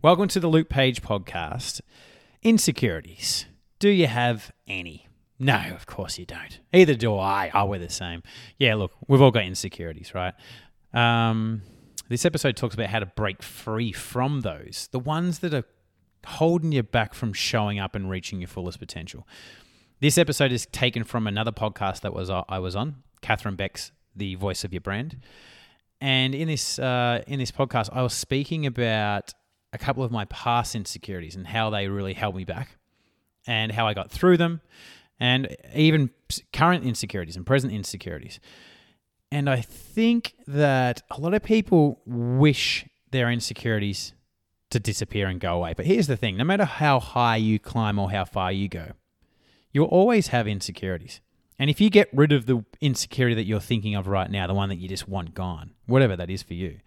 Welcome to the Luke Page podcast. Insecurities. Do you have any? No, of course you don't. Either do I. Oh, we're the same. Yeah, look, we've all got insecurities, right? Um, this episode talks about how to break free from those, the ones that are holding you back from showing up and reaching your fullest potential. This episode is taken from another podcast that was uh, I was on, Catherine Beck's "The Voice of Your Brand," and in this uh, in this podcast, I was speaking about a couple of my past insecurities and how they really held me back, and how I got through them, and even current insecurities and present insecurities. And I think that a lot of people wish their insecurities to disappear and go away. But here's the thing no matter how high you climb or how far you go, you'll always have insecurities. And if you get rid of the insecurity that you're thinking of right now, the one that you just want gone, whatever that is for you,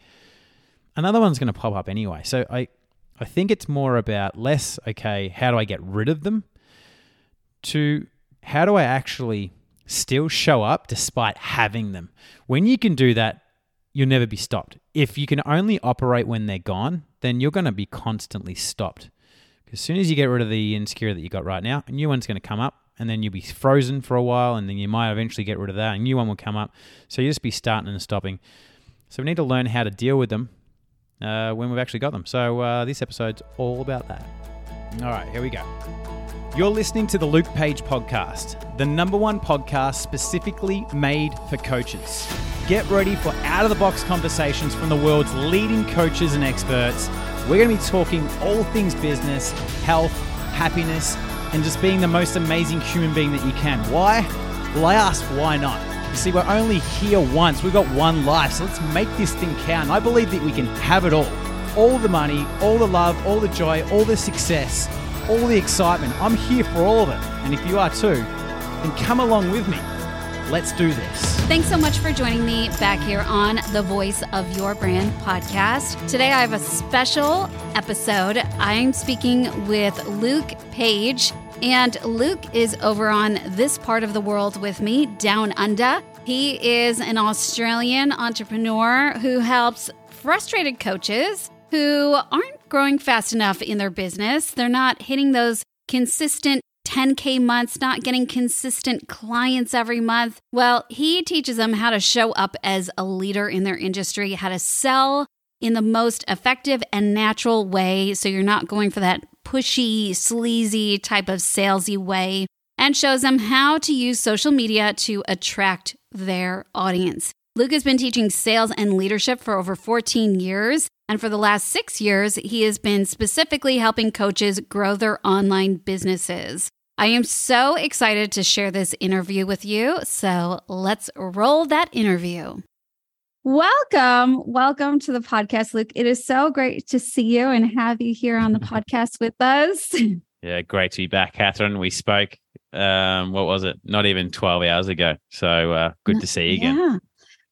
another one's going to pop up anyway. So I, I think it's more about less, okay, how do I get rid of them, to how do I actually still show up despite having them? When you can do that, you'll never be stopped. If you can only operate when they're gone, then you're going to be constantly stopped. As soon as you get rid of the insecurity that you got right now, a new one's going to come up, and then you'll be frozen for a while, and then you might eventually get rid of that, a new one will come up. So you just be starting and stopping. So we need to learn how to deal with them uh, when we've actually got them. So uh, this episode's all about that. All right, here we go. You're listening to the Luke Page Podcast, the number one podcast specifically made for coaches. Get ready for out of the box conversations from the world's leading coaches and experts. We're going to be talking all things business, health, happiness, and just being the most amazing human being that you can. Why? Well, I asked, why not? You see, we're only here once. We've got one life, so let's make this thing count. I believe that we can have it all all the money, all the love, all the joy, all the success all the excitement. I'm here for all of it. And if you are too, then come along with me. Let's do this. Thanks so much for joining me back here on the Voice of Your Brand podcast. Today I have a special episode. I'm speaking with Luke Page, and Luke is over on this part of the world with me, down under. He is an Australian entrepreneur who helps frustrated coaches who aren't growing fast enough in their business. They're not hitting those consistent 10K months, not getting consistent clients every month. Well, he teaches them how to show up as a leader in their industry, how to sell in the most effective and natural way. So you're not going for that pushy, sleazy type of salesy way, and shows them how to use social media to attract their audience. Luke has been teaching sales and leadership for over 14 years. And for the last six years, he has been specifically helping coaches grow their online businesses. I am so excited to share this interview with you. So let's roll that interview. Welcome. Welcome to the podcast, Luke. It is so great to see you and have you here on the podcast with us. Yeah, great to be back, Catherine. We spoke, um, what was it? Not even 12 hours ago. So uh, good to see you again. Yeah.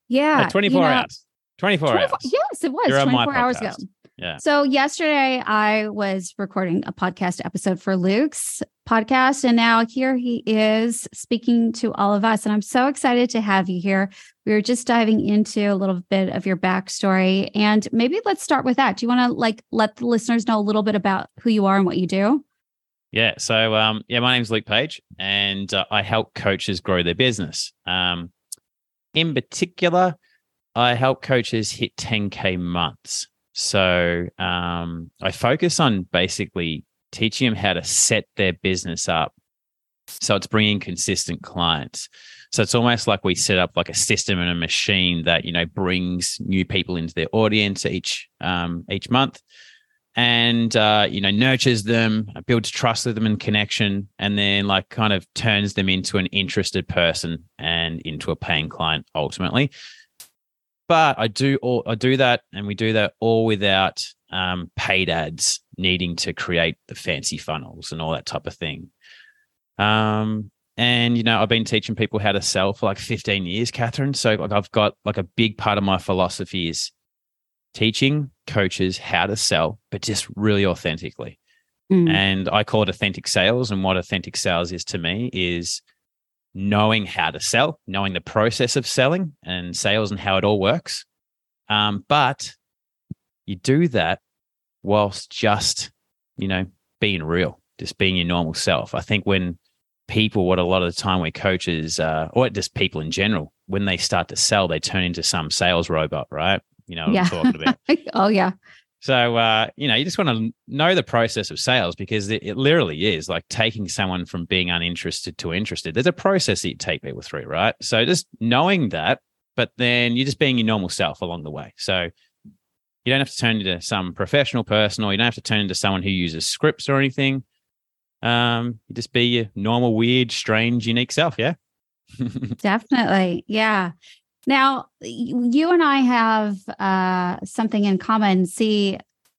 Yeah. Uh, 24 you know, hours. 24, 24 hours. Yes, it was You're 24 hours ago. Yeah. So yesterday I was recording a podcast episode for Luke's podcast. And now here he is speaking to all of us. And I'm so excited to have you here. We were just diving into a little bit of your backstory. And maybe let's start with that. Do you want to like let the listeners know a little bit about who you are and what you do? Yeah. So um, yeah, my name's Luke Page and uh, I help coaches grow their business. Um, in particular, I help coaches hit 10K months. So um, I focus on basically teaching them how to set their business up. So it's bringing consistent clients. So it's almost like we set up like a system and a machine that you know brings new people into their audience each um, each month, and uh, you know nurtures them, builds trust with them and connection, and then like kind of turns them into an interested person and into a paying client ultimately but I do all I do that, and we do that all without um, paid ads needing to create the fancy funnels and all that type of thing. Um, and you know, I've been teaching people how to sell for like 15 years, Catherine. So like I've got like a big part of my philosophy is teaching coaches how to sell, but just really authentically. Mm. And I call it authentic sales. And what authentic sales is to me is knowing how to sell, knowing the process of selling and sales and how it all works. Um, but you do that whilst just, you know, being real, just being your normal self. I think when people, what a lot of the time where coaches, uh, or just people in general, when they start to sell, they turn into some sales robot, right? You know what Yeah. I'm talking about. oh yeah. So, uh, you know, you just want to know the process of sales because it, it literally is like taking someone from being uninterested to interested. There's a process that you take people through, right? So, just knowing that, but then you're just being your normal self along the way. So, you don't have to turn into some professional person or you don't have to turn into someone who uses scripts or anything. Um, you just be your normal, weird, strange, unique self. Yeah. Definitely. Yeah. Now, you and I have uh, something in common. See,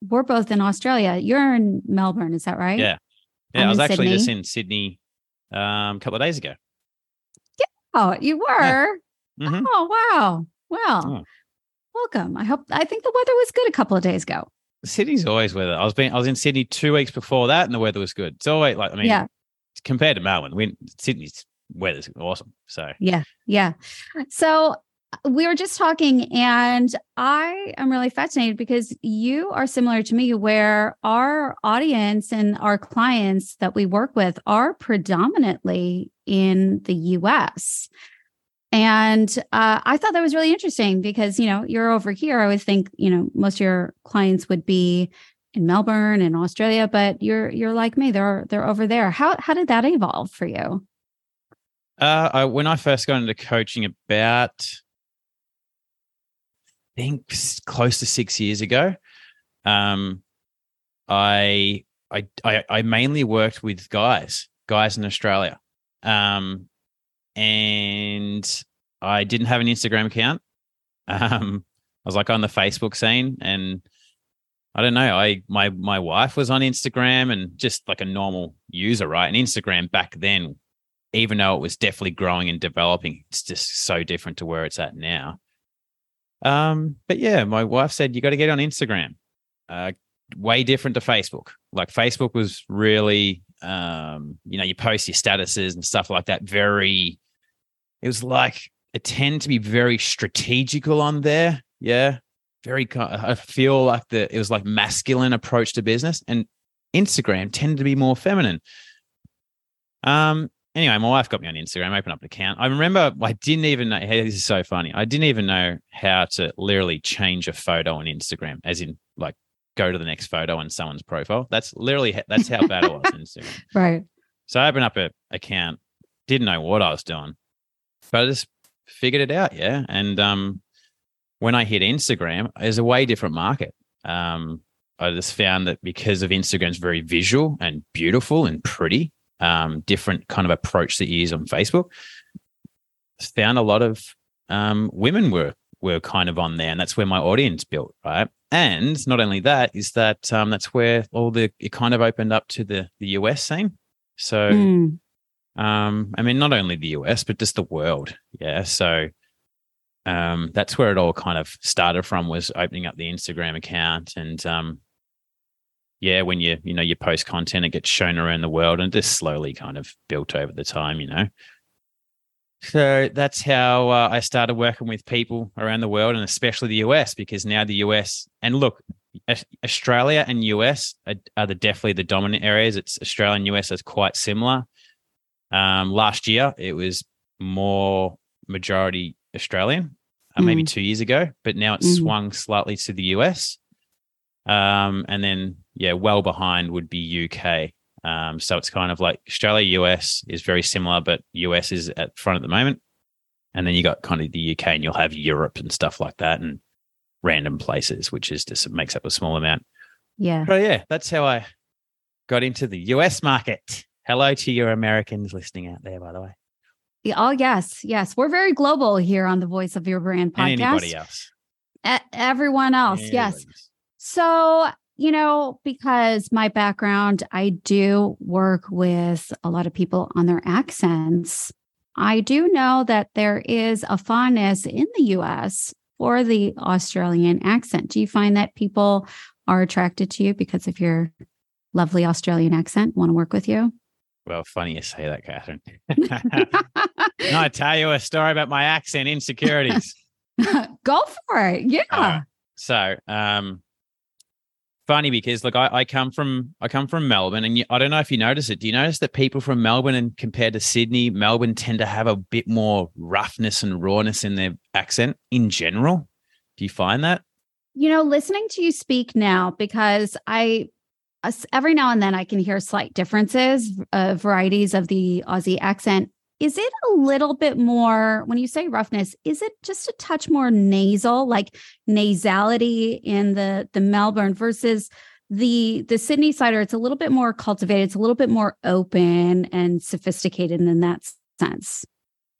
we're both in Australia. You're in Melbourne, is that right? Yeah. Yeah. I'm I was actually just in Sydney um, a couple of days ago. Oh, you were? Mhm. Oh, wow. Well, Oh. welcome. I hope, I think the weather was good a couple of days ago. Sydney's always weather. I was being I was in Sydney two weeks before that, and the weather was good. It's always like I mean, Yeah. compared to Melbourne, we, Sydney's weather's awesome. So Yeah. Yeah. So we were just talking, and I am really fascinated because you are similar to me, where our audience and our clients that we work with are predominantly in the US. And uh, I thought that was really interesting because, you know, you're over here. I would think, you know, most of your clients would be in Melbourne and Australia, but you're you're like me. They're they're over there. How how did that evolve for you? uh, I, when I first got into coaching about, think close to six years ago, um, I, I I I mainly worked with guys, guys in Australia, um, and I didn't have an Instagram account. Um, I was like on the Facebook scene, and I don't know. I my my wife was on Instagram and just like a normal user, right? And Instagram back then, even though it was definitely growing and developing, it's just so different to where it's at now. Um, but yeah, my wife said you got to get on Instagram. Uh, way different to Facebook. Like Facebook was really, um, you know, you post your statuses and stuff like that. Very, it was like it tended to be very strategical on there. Yeah, very. I feel like the it was like masculine approach to business, and Instagram tended to be more feminine. Um. Anyway, my wife got me on Instagram, opened up an account. I remember I didn't even know. Hey, this is so funny. I didn't even know how to literally change a photo on Instagram, as in like go to the next photo on someone's profile. That's literally that's how bad it was on Instagram. Right. So I opened up an account, didn't know what I was doing, but I just figured it out. Yeah. And um, when I hit Instagram, it's a way different market. Um, I just found that because of Instagram's very visual and beautiful and pretty, um, different kind of approach that you use on Facebook, found a lot of um, women were were kind of on there, and that's where my audience built, right? And not only that, is that um, that's where all the it kind of opened up to the the US scene. So Mm. um, I mean, not only the US, but just the world. Yeah. So um, that's where it all kind of started from was opening up the Instagram account. And um, yeah, when you, you know, you post content, it gets shown around the world and just slowly kind of built over the time, you know. So that's how uh, I started working with people around the world and especially the US because now the US and look, Australia and US are, are the definitely the dominant areas. It's Australia and US is quite similar. Um, last year it was more majority Australian, uh, maybe Mm. two years ago, but now it's Mhm. swung slightly to the US. Um, and then yeah, well behind would be UK. Um, so it's kind of like Australia, US is very similar, but US is at front at the moment. And then you got kind of the UK and you'll have Europe and stuff like that and random places, which is just makes up a small amount. Yeah. But yeah, that's how I got into the US market. Hello to your Americans listening out there, by the way. Oh, yes. Yes. We're very global here on the Voice of Your Brand podcast. And anybody else. E- everyone else. Yes. Else. So, you know, because my background, I do work with a lot of people on their accents. I do know that there is a fondness in the US for the Australian accent. Do you find that people are attracted to you because of your lovely Australian accent, want to work with you? Well, funny you say that, Catherine. no, I tell you a story about my accent insecurities. Go for it. Yeah. Right. So, um, funny because look, I, I come from I come from Melbourne, and you, I don't know if you notice it. Do you notice that people from Melbourne and compared to Sydney, Melbourne tend to have a bit more roughness and rawness in their accent in general? Do you find that? You know, listening to you speak now, because I every now and then I can hear slight differences, uh, varieties of the Aussie accent. Is it a little bit more, when you say roughness, is it just a touch more nasal, like nasality in the the Melbourne versus the the Sydneysider? It's a little bit more cultivated. It's a little bit more open and sophisticated in that sense.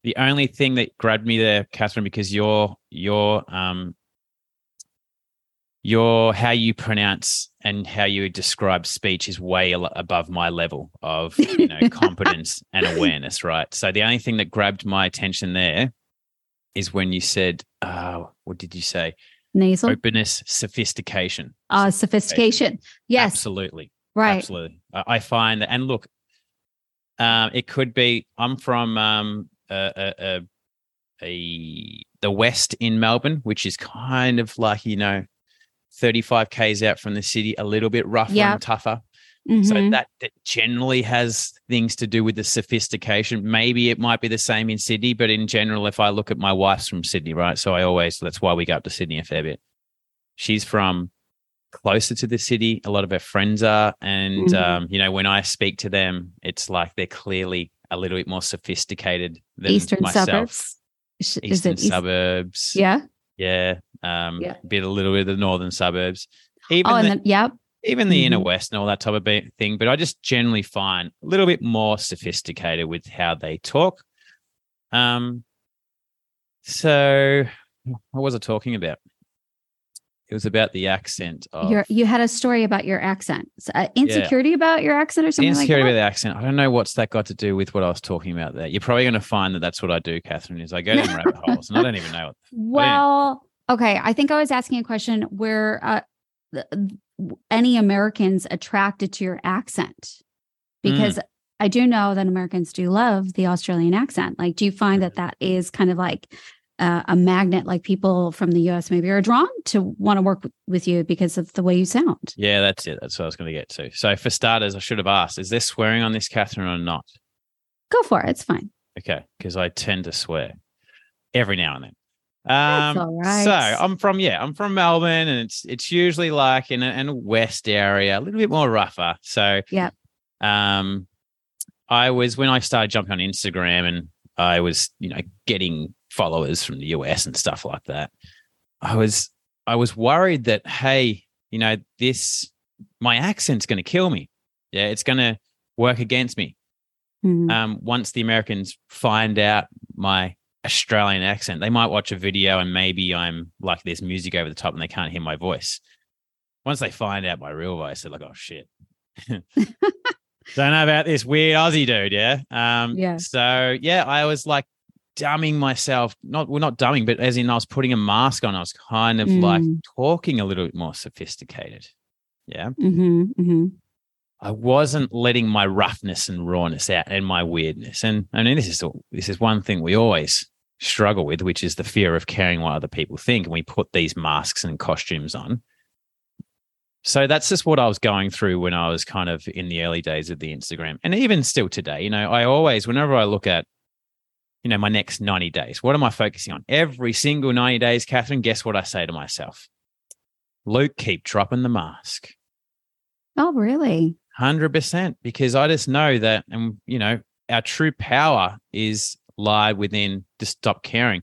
The only thing that grabbed me there, Catherine, because your your um your how you pronounce and how you describe speech is way above my level of you know competence and awareness right? So the only thing that grabbed my attention there is when you said uh what did you say? Nasal? Openness sophistication. Uh sophistication. Yes. Absolutely. Right. Absolutely. I find that and look um it could be i'm from um a, a, a the west in melbourne which is kind of like you know 35 Ks out from the city, a little bit rougher yep. and tougher. Mm-hmm. So that, that, generally has things to do with the sophistication. Maybe it might be the same in Sydney, but in general, if I look at my wife's from Sydney, right? So I always, that's why we go up to Sydney a fair bit. She's from closer to the city. A lot of her friends are. And, mm-hmm. um, you know, when I speak to them, it's like they're clearly a little bit more sophisticated than Eastern myself. suburbs. Eastern Is it East- suburbs. Yeah. Yeah. Um, yeah. bit a little bit of the northern suburbs. Even oh, the, then, yep. Even the mm-hmm. inner west and all that type of thing. But I just generally find a little bit more sophisticated with how they talk. Um, so what was I talking about? It was about the accent. Of, You're, you had a story about your accent, uh, insecurity yeah. about your accent, or something. Like that. Insecurity like about the accent. I don't know what's that got to do with what I was talking about there. You're probably going to find that that's what I do, Catherine. Is I go down rabbit holes, and I don't even know. What, well, Okay, I think I was asking a question where uh, any Americans attracted to your accent because mm. I do know that Americans do love the Australian accent. Like, do you find that that is kind of like uh, a magnet? Like people from the U.S. maybe are drawn to want to work with you because of the way you sound. Yeah, that's it. That's what I was going to get to. So, for starters, I should have asked: Is there swearing on this, Catherine, or not? Go for it. It's fine. Okay, because I tend to swear every now and then. Um, So I'm from yeah, I'm from Melbourne, and it's it's usually like in a, in a west area, a little bit more rougher. So yeah, um, I was when I started jumping on Instagram, and I was you know getting followers from the US and stuff like that. I was I was worried that hey, you know this my accent's going to kill me. Yeah, it's going to work against me. Mm-hmm. Um, once the Americans find out my Australian accent. They might watch a video and maybe I'm like there's music over the top and they can't hear my voice. Once they find out my real voice, they're like, oh shit. Don't know about this weird Aussie dude, yeah. Um, yeah. So yeah, I was like dumbing myself, not well, not dumbing, but as in I was putting a mask on. I was kind of mm. like talking a little bit more sophisticated. Yeah. Mm-hmm, mm-hmm. I wasn't letting my roughness and rawness out and my weirdness. And I mean, this is this is one thing we always struggle with, which is the fear of caring what other people think. And we put these masks and costumes on. So that's just what I was going through when I was kind of in the early days of the Instagram. And even still today, you know, I always, whenever I look at, you know, my next 90 days, what am I focusing on? Every single 90 days, Catherine, guess what I say to myself? Luke, keep dropping the mask. Oh, really? 100% because I just know that, and, you know, our true power is lie within just stop caring.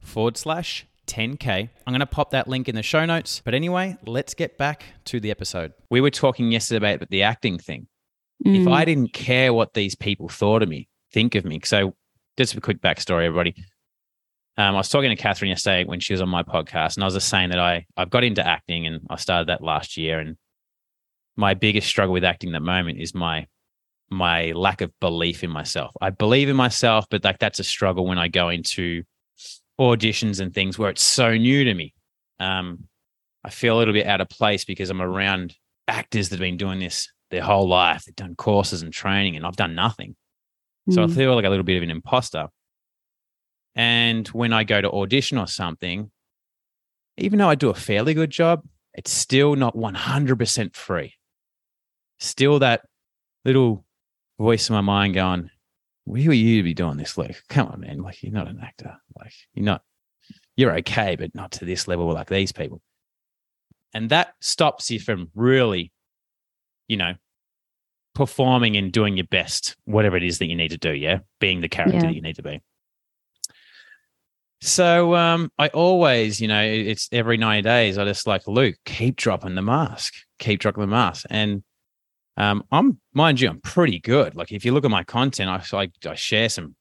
forward slash 10K. I'm going to pop that link in the show notes. But anyway, let's get back to the episode. We were talking yesterday about the acting thing. Mm. If I didn't care what these people thought of me, think of me. So, just a quick backstory, everybody. Um, I was talking to Catherine yesterday when she was on my podcast, and I was just saying that I I've got into acting and I started that last year. And my biggest struggle with acting at the moment is my my lack of belief in myself. I believe in myself, but like that's a struggle when I go into auditions and things where it's so new to me. Um, I feel a little bit out of place because I'm around actors that have been doing this their whole life. They've done courses and training, and I've done nothing. So I Mm. feel like a little bit of an imposter. And when I go to audition or something, even though I do a fairly good job, it's still not 100% free. Still that little voice in my mind going, who are you to be doing this, Luke? Come on, man. Like, you're not an actor. Like, you're not, you're okay, but not to this level like these people. And that stops you from really, you know, performing and doing your best, whatever it is that you need to do. Yeah. Being the character Yeah. that you need to be. So um, I always, you know, it's every 90 days, I just like, Luke, keep dropping the mask, keep dropping the mask. And um, I'm, mind you, I'm pretty good. Like if you look at my content, I, I, I share some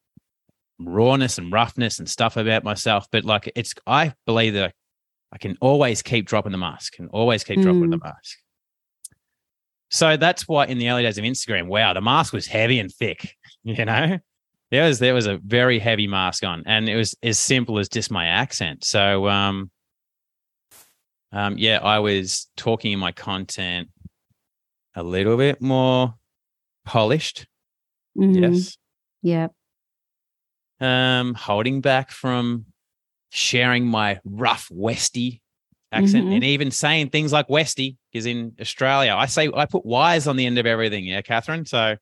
rawness and roughness and stuff about myself, but like it's, I believe that I can always keep dropping the mask and always keep dropping the mask. So that's why in the early days of Instagram, wow, the mask was heavy and thick, you know? There was there was a very heavy mask on, and it was as simple as just my accent. So um um yeah, I was talking in my content a little bit more polished. Mhm. Yes. Yep. Um holding back from sharing my rough Westy accent Mhm. and even saying things like Westy because in Australia I say I put Y's on the end of everything, yeah, Catherine. So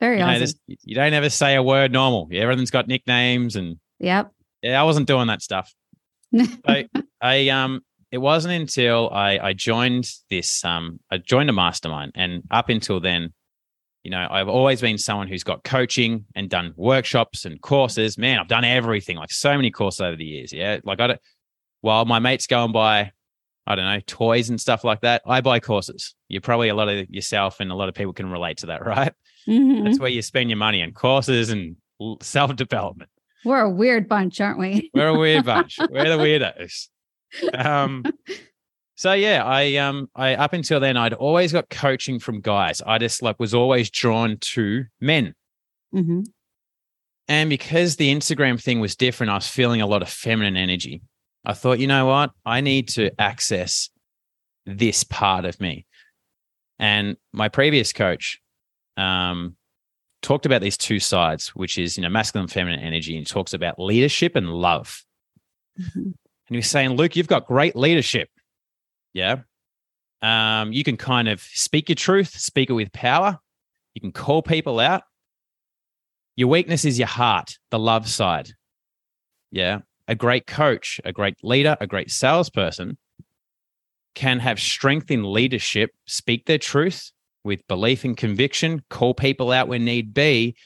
Very you know, awesome. you don't ever say a word normal. Yeah, everything's got nicknames and Yep. yeah, I wasn't doing that stuff. I um it wasn't until I I joined this um I joined a mastermind and up until then, you know, I've always been someone who's got coaching and done workshops and courses. Man, I've done everything, like so many courses over the years. Yeah. Like I don't while my mates go and buy, I don't know, toys and stuff like that, I buy courses. You're probably a lot of yourself and a lot of people can relate to that, right? Mhm. That's where you spend your money on courses and self development. We're a weird bunch, aren't we? We're a weird bunch. We're the weirdos. Um, so yeah, I um, I up until then, I'd always got coaching from guys. I just like was always drawn to men, hmm and because the Instagram thing was different, I was feeling a lot of feminine energy. I thought, you know what, I need to access this part of me. And my previous coach um, talked about these two sides, which is you know masculine and feminine energy, and talks about leadership and love. Mhm. And he was saying, Luke, you've got great leadership. Yeah. Um, you can kind of speak your truth, speak it with power. You can call people out. Your weakness is your heart, the love side. Yeah. A great coach, a great leader, a great salesperson can have strength in leadership, speak their truth with belief and conviction, call people out when need be,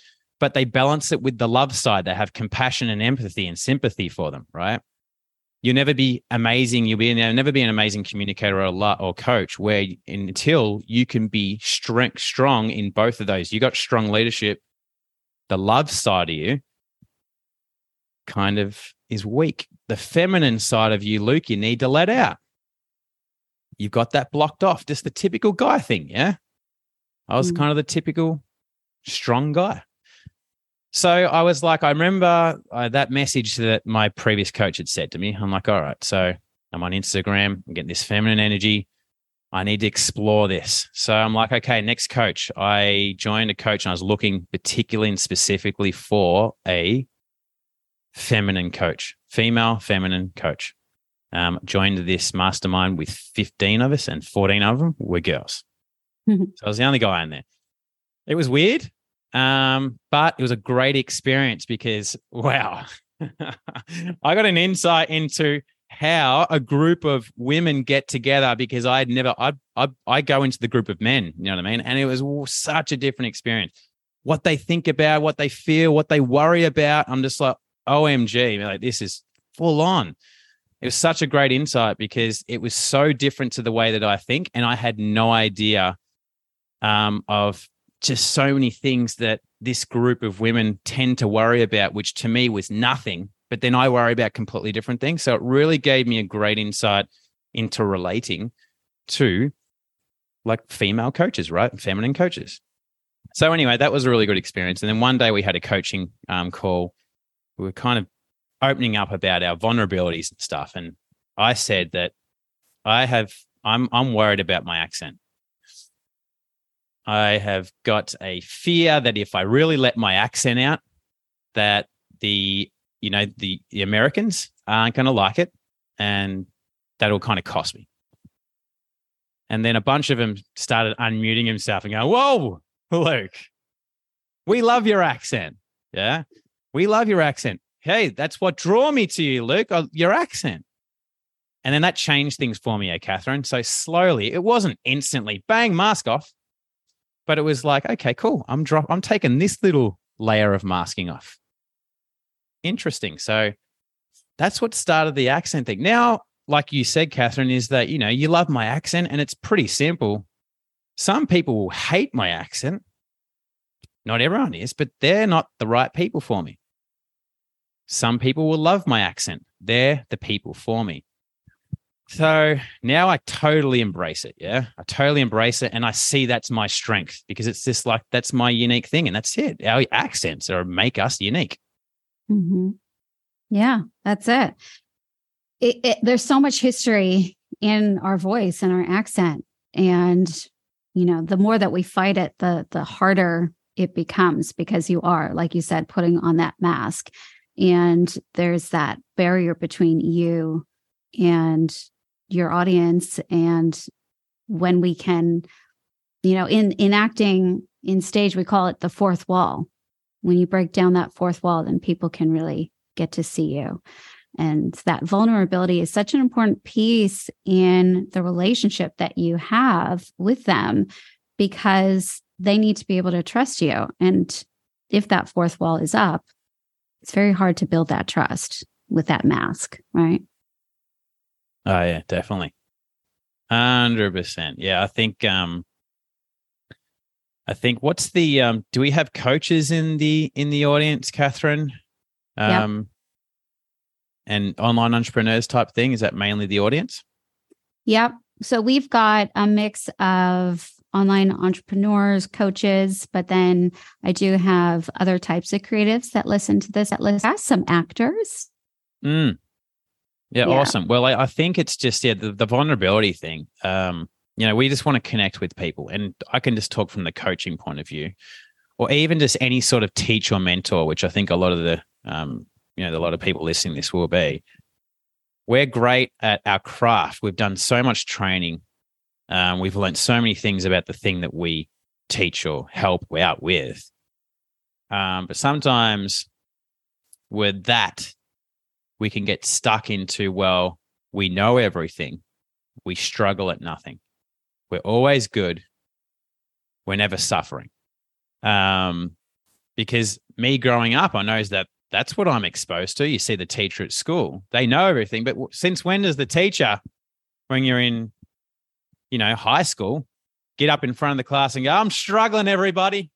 but they balance it with the love side. They have compassion and empathy and sympathy for them, right? You'll never be amazing. You'll be you'll never be an amazing communicator or a or coach where until you can be strength strong in both of those. You got strong leadership. The love side of you kind of is weak. The feminine side of you, Luke, you need to let out. You've got that blocked off. Just the typical guy thing, yeah. I was Mm. kind of the typical strong guy. So I was like, I remember uh, that message that my previous coach had said to me. I'm like, all right, so I'm on Instagram, I'm getting this feminine energy. I need to explore this. So I'm like, okay, next coach. I joined a coach and I was looking particularly and specifically for a feminine coach, female feminine coach. Um, joined this mastermind with 15 of us, and 14 of them were girls. so I was the only guy in there. It was weird, um, but it was a great experience because, wow, I got an insight into how a group of women get together because I had never, I, I, I go into the group of men, you know what I mean? And it was such a different experience. What they think about, what they feel, what they worry about. I'm just like, OMG, like this is full on. It was such a great insight because it was so different to the way that I think. And I had no idea um, of just so many things that this group of women tend to worry about, which to me was nothing but then I worry about completely different things. So it really gave me a great insight into relating to like female coaches, right? Feminine coaches. So anyway, that was a really good experience. And then one day we had a coaching um, call. We were kind of opening up about our vulnerabilities and stuff. And I said that I have I'm I'm worried about my accent. I have got a fear that if I really let my accent out, that the you know the, the Americans aren't going to like it, and that'll kind of cost me. And then a bunch of them started unmuting himself and going, "Whoa, Luke, we love your accent. Yeah, we love your accent. Hey, that's what drew me to you, Luke. Uh, your accent." And then that changed things for me, eh, Catherine. So slowly, it wasn't instantly bang, mask off, but it was like, okay, cool. I'm drop. I'm taking this little layer of masking off. Interesting. So that's what started the accent thing. Now, like you said, Catherine, is that you know you love my accent, and it's pretty simple. Some people will hate my accent. Not everyone is, but they're not the right people for me. Some people will love my accent. They're the people for me. So now I totally embrace it. Yeah. I totally embrace it. And I see that's my strength because it's just like, that's my unique thing. And that's it. Our accents are make us unique. Mm-hmm. Yeah, that's it. It, it. There's so much history in our voice and our accent. And, you know, the more that we fight it, the, the harder it becomes because you are, like you said, putting on that mask. And there's that barrier between you and your audience and when we can you know in in acting in stage we call it the fourth wall. When you break down that fourth wall then people can really get to see you. And that vulnerability is such an important piece in the relationship that you have with them because they need to be able to trust you. And if that fourth wall is up it's very hard to build that trust with that mask right Oh yeah, definitely. Hundred percent. Yeah, I think um I think what's the um do we have coaches in the in the audience, Catherine? Um yep. and online entrepreneurs type thing? Is that mainly the audience? Yep. So we've got a mix of online entrepreneurs, coaches, but then I do have other types of creatives that listen to this, that listen some actors. Mm. Yeah, yeah. awesome. Well, I, I, think it's just yeah the, the vulnerability thing. Um, you know, we just want to connect with people, and I can just talk from the coaching point of view, or even just any sort of teacher or mentor, which I think a lot of the um, you know, a lot of people listening this will be. We're great at our craft. We've done so much training. Um, we've learned so many things about the thing that we teach or help out with. Um, but sometimes with that we can get stuck into, well, we know everything, we struggle at nothing. We're always good, we're never suffering. Um, because me growing up, I know that that's what I'm exposed to. You see the teacher at school, they know everything. But since when does the teacher, when you're in, you know, high school, get up in front of the class and go, I'm struggling, everybody.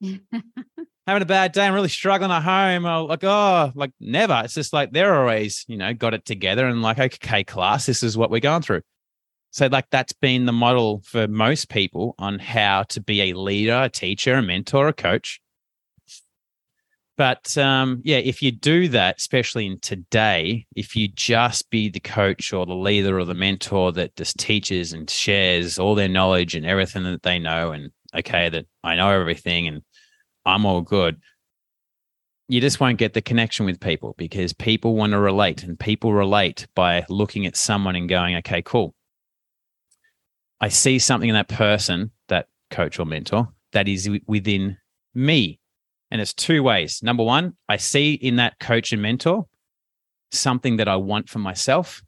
having a bad day, I'm really struggling at home. Or like, oh, like never. It's just like they're always, you know, got it together and like, okay, class, this is what we're going through. So, like, that's been the model for most people on how to be a leader, a teacher, a mentor, a coach. But um, yeah, if you do that, especially in today, if you just be the coach or the leader or the mentor that just teaches and shares all their knowledge and everything that they know, and okay, that I know everything and I'm all good. You just won't get the connection with people because people want to relate and people relate by looking at someone and going, okay, cool. I see something in that person, that coach or mentor, that is within me. And it's two ways. Number one, I see in that coach and mentor something that I want for myself.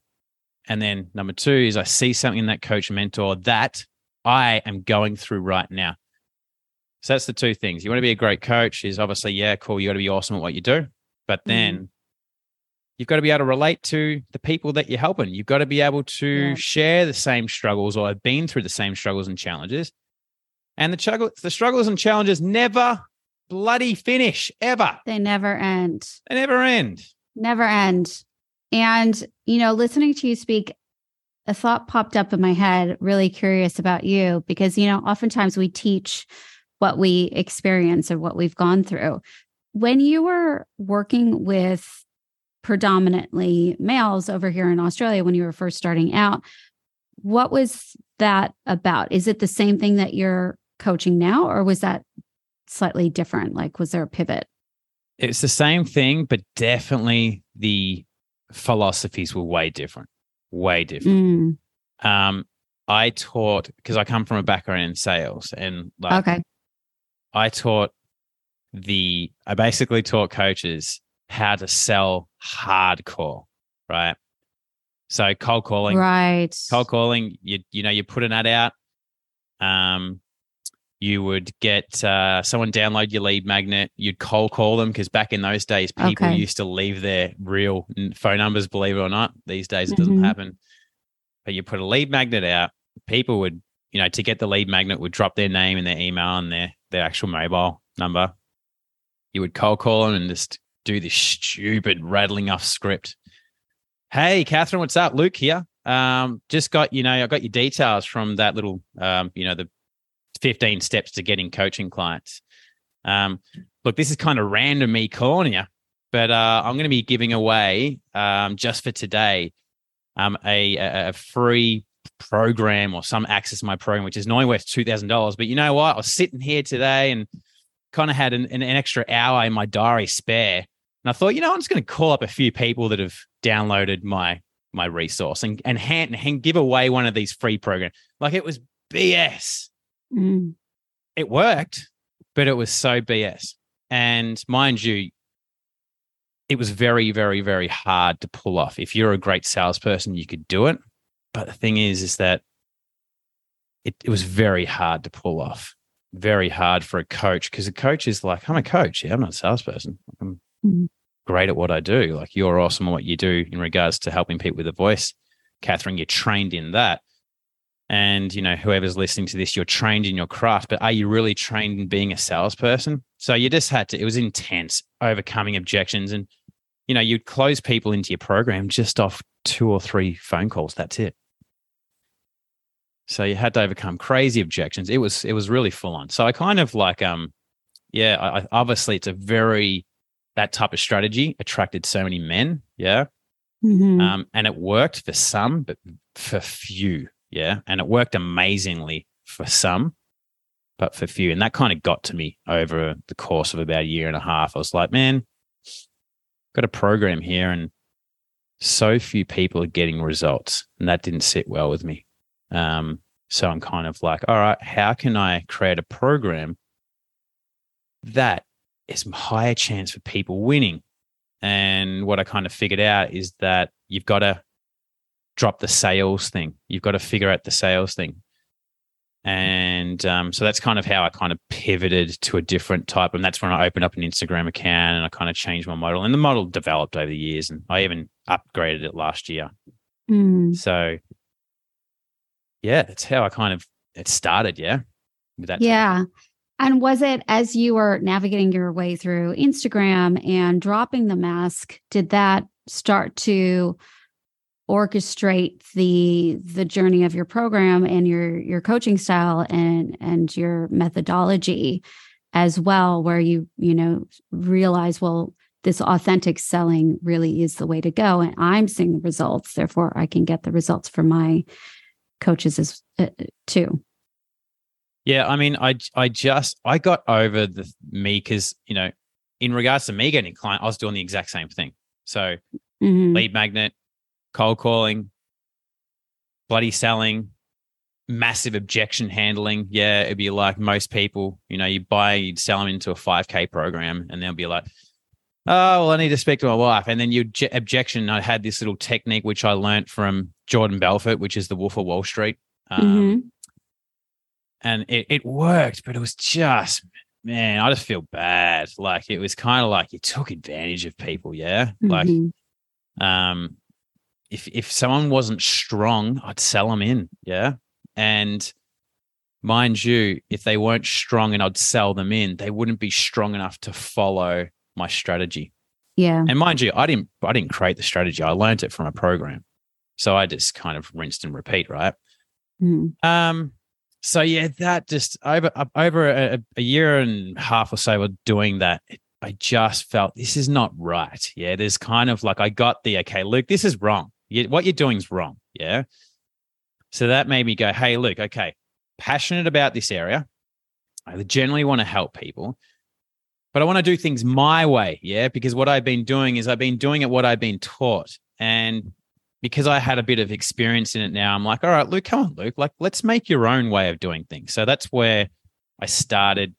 And then number two is I see something in that coach mentor that I am going through right now. So that's the two things. You want to be a great coach is obviously, yeah, cool. You got to be awesome at what you do. But mm. then mm. you've got to be able to relate to the people that you're helping. You've got to be able to yeah. share the same struggles or have been through the same struggles and challenges. And the struggle, the struggles and challenges never bloody finish ever. They never end. They never end. never end. And, you know, listening to you speak, a thought popped up in my head, really curious about you, because, you know, oftentimes we teach what we experience or what we've gone through. When you were working with predominantly males over here in Australia, when you were first starting out, what was that about? Is it the same thing that you're coaching now, or was that slightly different? Like, was there a pivot? It's the same thing, but definitely the philosophies were way different, way different. Mm. Um, I taught because I come from a background in sales, and like, okay, I taught the I basically taught coaches how to sell hardcore, right? So cold calling, right? Cold calling, you you know, you put an ad out. Um, you would get uh, someone download your lead magnet. You'd cold call them because back in those days, people okay. used to leave their real phone numbers. Believe it or not, these days it doesn't mm-hmm. happen. But you put a lead magnet out, people would, you know, to get the lead magnet, would drop their name and their email and their their actual mobile number. You would cold call them and just do this stupid rattling off script. Hey, Catherine, what's up? Luke here. Um, just got you know, I got your details from that little, um, you know, the 15 steps to getting coaching clients. Um, look, this is kind of random me calling you, but uh, I'm going to be giving away um, just for today um, a, a free program or some access to my program, which is normally worth two thousand dollars. But you know what? I was sitting here today and kind of had an, an, extra hour in my diary spare, and I thought, you know, I'm just going to call up a few people that have downloaded my my resource and and hand and give away one of these free programs. Like it was BS. Mm. It worked, but it was so BS. And mind you, it was very, very, very hard to pull off. If you're a great salesperson, you could do it. But the thing is, is that it, it was very hard to pull off. Very hard for a coach because a coach is like, I'm a coach. Yeah, I'm not a salesperson. I'm mm. great at what I do. Like you're awesome at what you do in regards to helping people with a voice. Catherine, you're trained in that and you know whoever's listening to this you're trained in your craft but are you really trained in being a salesperson so you just had to it was intense overcoming objections and you know you'd close people into your program just off two or three phone calls that's it so you had to overcome crazy objections it was it was really full on so i kind of like um yeah I, obviously it's a very that type of strategy attracted so many men yeah mm-hmm. um and it worked for some but for few yeah. And it worked amazingly for some, but for few. And that kind of got to me over the course of about a year and a half. I was like, man, got a program here and so few people are getting results. And that didn't sit well with me. Um, so I'm kind of like, all right, how can I create a program that is higher chance for people winning? And what I kind of figured out is that you've got to drop the sales thing. You've got to figure out the sales thing. And um, so that's kind of how I kind of pivoted to a different type. And that's when I opened up an Instagram account and I kind of changed my model. And the model developed over the years. And I even upgraded it last year. Mm. So, yeah, that's how I kind of it started. Yeah. With that. Yeah. And was it as you were navigating your way through Instagram and dropping the mask, did that start to orchestrate the the journey of your program and your your coaching style and and your methodology as well where you you know realize well this authentic selling really is the way to go and i'm seeing the results therefore i can get the results for my coaches as uh, too yeah i mean i i just i got over the me because you know in regards to me getting a client i was doing the exact same thing so mm-hmm. lead magnet cold calling, bloody selling, massive objection handling. Yeah, it'd be like most people, you know, you buy, you'd sell them into a 5K program and they'll be like, oh, well, I need to speak to my wife. And then you objection. I had this little technique which I learned from Jordan Belfort, which is the Wolf of Wall Street. Um, mm-hmm. And it, it worked, but it was just, man, I just feel bad. Like it was kind of like you took advantage of people. Yeah. Mm-hmm. Like, um, if if someone wasn't strong, I'd sell them in. Yeah. And mind you, if they weren't strong and I'd sell them in, they wouldn't be strong enough to follow my strategy. Yeah. And mind you, I didn't I didn't create the strategy. I learned it from a program. So I just kind of rinsed and repeat, right? Mhm. Um so yeah, that just over over a, a year and a half or so of doing that, I just felt this is not right. Yeah, there's kind of like I got the okay, Luke, this is wrong. You, what you're doing is wrong. Yeah. So that made me go, hey, Luke, okay, passionate about this area. I generally want to help people, but I want to do things my way. Yeah. Because what I've been doing is I've been doing it what I've been taught. And because I had a bit of experience in it now, I'm like, all right, Luke, come on, Luke, like, let's make your own way of doing things. So that's where I started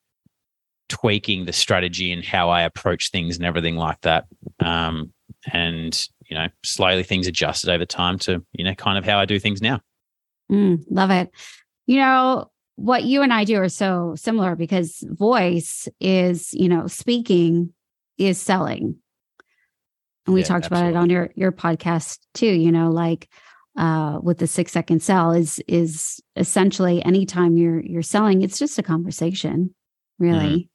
tweaking the strategy and how I approach things and everything like that. Um, and, you know, slowly things adjusted over time to, you know, kind of how I do things now. Mm, love it. You know, what you and I do are so similar because voice is, you know, speaking is selling. And we Yeah, talked about it on your your podcast too, you know, like uh with the 6 second sell is is essentially anytime you're you're selling it's just a conversation, really.